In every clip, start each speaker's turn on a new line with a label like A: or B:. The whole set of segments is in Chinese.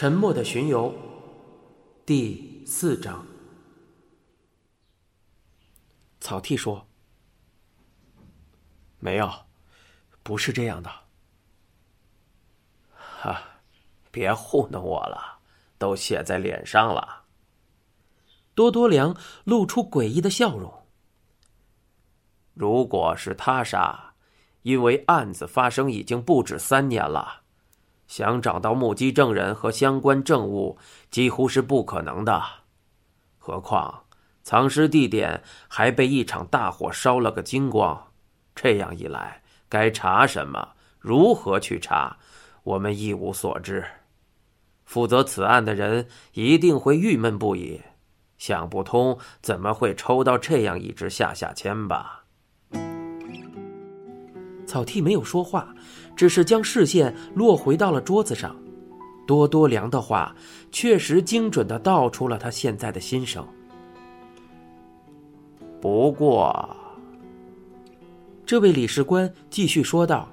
A: 沉默的巡游，第四章。草剃说：“
B: 没有，不是这样的。”
C: 哈，别糊弄我了，都写在脸上了。
A: 多多良露出诡异的笑容。
C: 如果是他杀，因为案子发生已经不止三年了。想找到目击证人和相关证物，几乎是不可能的。何况藏尸地点还被一场大火烧了个精光。这样一来，该查什么，如何去查，我们一无所知。负责此案的人一定会郁闷不已，想不通怎么会抽到这样一支下下签吧。
A: 草剃没有说话。只是将视线落回到了桌子上，多多良的话确实精准的道出了他现在的心声。
C: 不过，
A: 这位理事官继续说道：“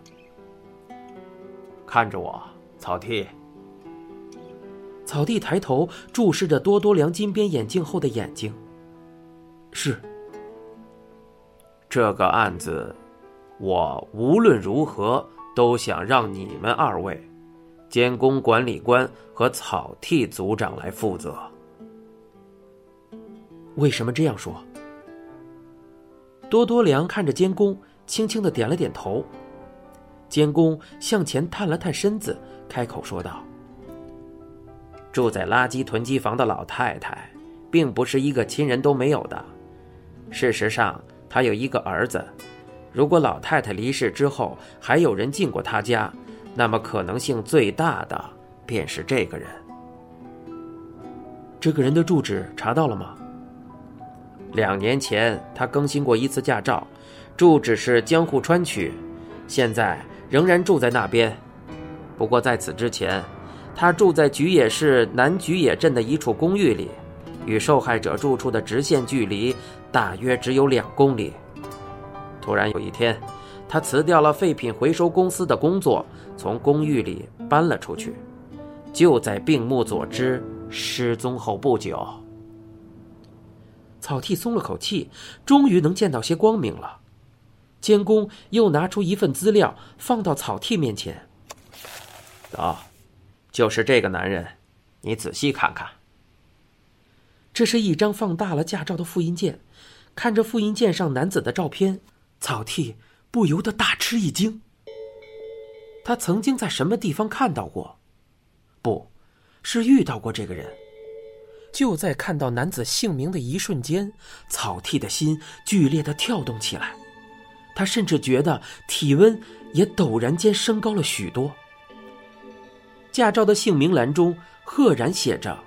C: 看着我，草剃。”
A: 草地抬头注视着多多良金边眼镜后的眼睛。是。
C: 这个案子，我无论如何。都想让你们二位，监工管理官和草剃组长来负责。
A: 为什么这样说？多多良看着监工，轻轻的点了点头。监工向前探了探身子，开口说道：“
C: 住在垃圾囤积房的老太太，并不是一个亲人都没有的。事实上，她有一个儿子。”如果老太太离世之后还有人进过她家，那么可能性最大的便是这个人。
A: 这个人的住址查到了吗？
C: 两年前他更新过一次驾照，住址是江户川区，现在仍然住在那边。不过在此之前，他住在菊野市南菊野镇的一处公寓里，与受害者住处的直线距离大约只有两公里。突然有一天，他辞掉了废品回收公司的工作，从公寓里搬了出去。就在病目佐之失踪后不久，
A: 草剃松了口气，终于能见到些光明了。监工又拿出一份资料放到草剃面前：“
C: 哦，就是这个男人，你仔细看看。
A: 这是一张放大了驾照的复印件，看着复印件上男子的照片。”草剃不由得大吃一惊。他曾经在什么地方看到过？不，是遇到过这个人。就在看到男子姓名的一瞬间，草剃的心剧烈的跳动起来，他甚至觉得体温也陡然间升高了许多。驾照的姓名栏中赫然写着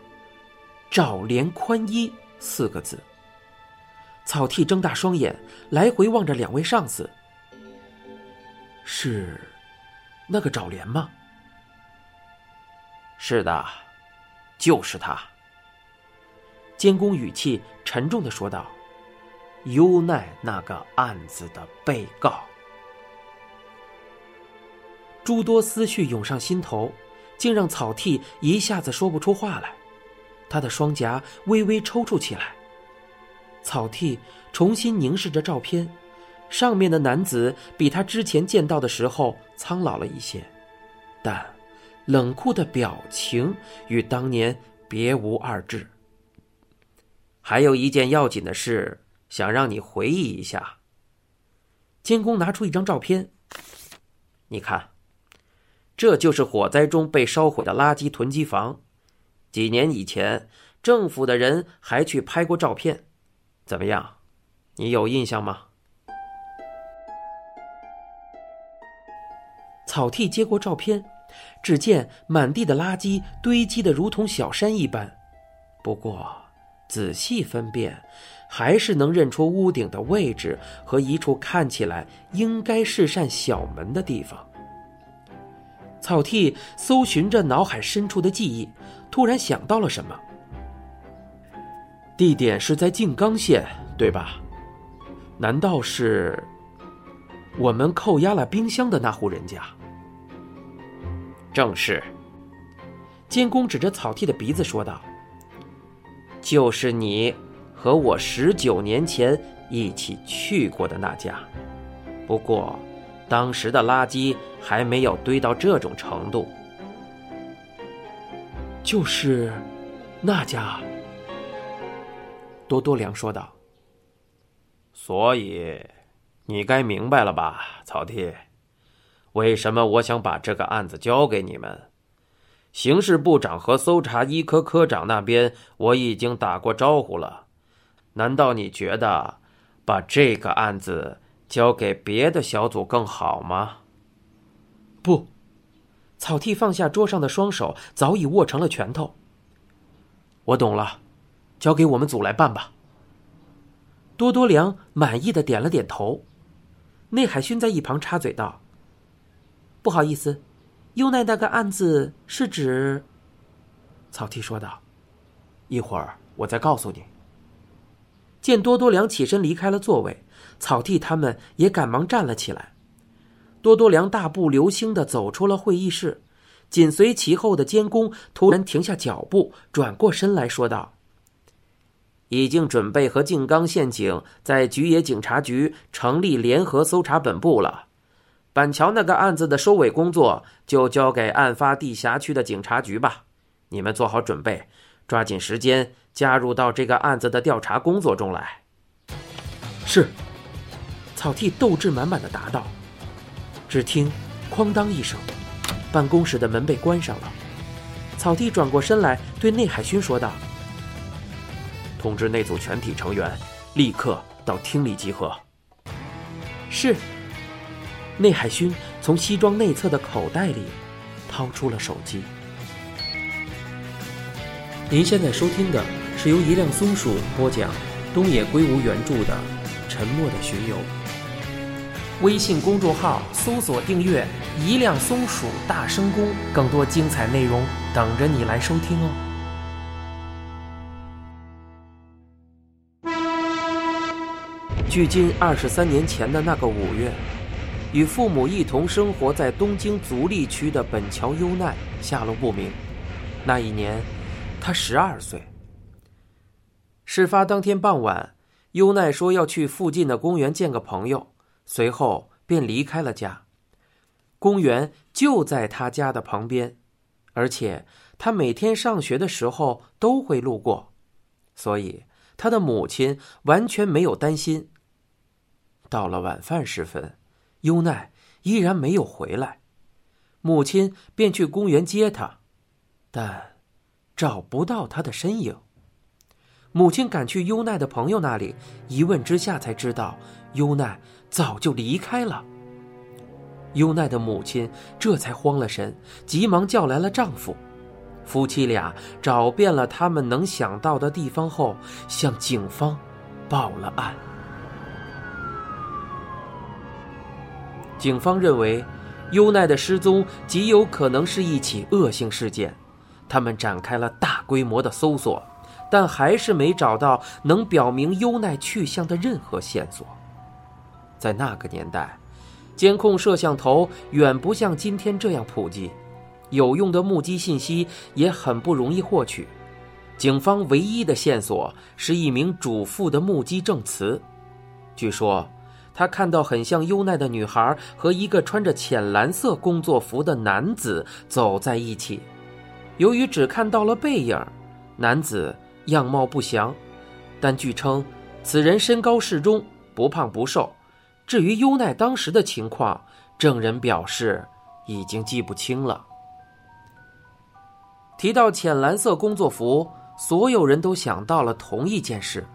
A: “赵连宽一”四个字。草剃睁大双眼，来回望着两位上司。是那个找连吗？
C: 是的，就是他。
A: 监工语气沉重的说道：“
C: 优奈那个案子的被告。”
A: 诸多思绪涌上心头，竟让草剃一下子说不出话来。他的双颊微微抽搐起来。草剃重新凝视着照片，上面的男子比他之前见到的时候苍老了一些，但冷酷的表情与当年别无二致。
C: 还有一件要紧的事，想让你回忆一下。
A: 监工拿出一张照片，
C: 你看，这就是火灾中被烧毁的垃圾囤积房。几年以前，政府的人还去拍过照片。怎么样，你有印象吗？
A: 草剃接过照片，只见满地的垃圾堆积的如同小山一般。不过仔细分辨，还是能认出屋顶的位置和一处看起来应该是扇小门的地方。草剃搜寻着脑海深处的记忆，突然想到了什么。地点是在静冈县，对吧？难道是我们扣押了冰箱的那户人家？
C: 正是。
A: 监工指着草剃的鼻子说道：“就是你和我十九年前一起去过的那家，不过当时的垃圾还没有堆到这种程度。”
B: 就是那家。
A: 多多良说道：“
C: 所以，你该明白了吧，草剃？为什么我想把这个案子交给你们？刑事部长和搜查一科科长那边我已经打过招呼了。难道你觉得把这个案子交给别的小组更好吗？”
A: 不，草剃放下桌上的双手，早已握成了拳头。我懂了。交给我们组来办吧。多多良满意的点了点头，内海勋在一旁插嘴道：“不好意思，优奈那个案子是指？”草剃说道：“一会儿我再告诉你。”见多多良起身离开了座位，草剃他们也赶忙站了起来。多多良大步流星的走出了会议室，紧随其后的监工突然停下脚步，转过身来说道。已经准备和静冈县警在菊野警察局成立联合搜查本部了。板桥那个案子的收尾工作就交给案发地辖区的警察局吧。你们做好准备，抓紧时间加入到这个案子的调查工作中来。是，草剃斗志满满的答道。只听“哐当”一声，办公室的门被关上了。草剃转过身来对内海勋说道。通知那组全体成员，立刻到厅里集合。是。内海勋从西装内侧的口袋里掏出了手机。您现在收听的是由一辆松鼠播讲，东野圭吾原著的《沉默的巡游》。微信公众号搜索订阅“一辆松鼠大声公”，更多精彩内容等着你来收听哦。距今二十三年前的那个五月，与父母一同生活在东京足利区的本桥优奈下落不明。那一年，他十二岁。事发当天傍晚，优奈说要去附近的公园见个朋友，随后便离开了家。公园就在他家的旁边，而且他每天上学的时候都会路过，所以他的母亲完全没有担心。到了晚饭时分，优奈依然没有回来，母亲便去公园接他，但找不到他的身影。母亲赶去优奈的朋友那里，一问之下才知道优奈早就离开了。优奈的母亲这才慌了神，急忙叫来了丈夫，夫妻俩找遍了他们能想到的地方后，向警方报了案。警方认为，优奈的失踪极有可能是一起恶性事件，他们展开了大规模的搜索，但还是没找到能表明优奈去向的任何线索。在那个年代，监控摄像头远不像今天这样普及，有用的目击信息也很不容易获取。警方唯一的线索是一名主妇的目击证词，据说。他看到很像优奈的女孩和一个穿着浅蓝色工作服的男子走在一起。由于只看到了背影，男子样貌不详，但据称此人身高适中，不胖不瘦。至于优奈当时的情况，证人表示已经记不清了。提到浅蓝色工作服，所有人都想到了同一件事。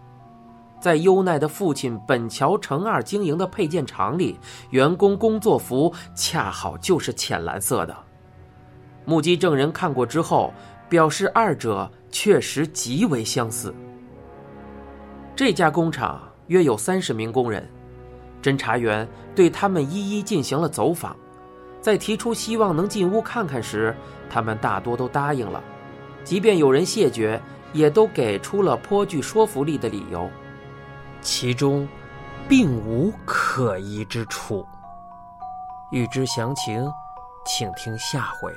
A: 在优奈的父亲本桥成二经营的配件厂里，员工工作服恰好就是浅蓝色的。目击证人看过之后，表示二者确实极为相似。这家工厂约有三十名工人，侦查员对他们一一进行了走访，在提出希望能进屋看看时，他们大多都答应了，即便有人谢绝，也都给出了颇具说服力的理由。其中，并无可疑之处。欲知详情，请听下回。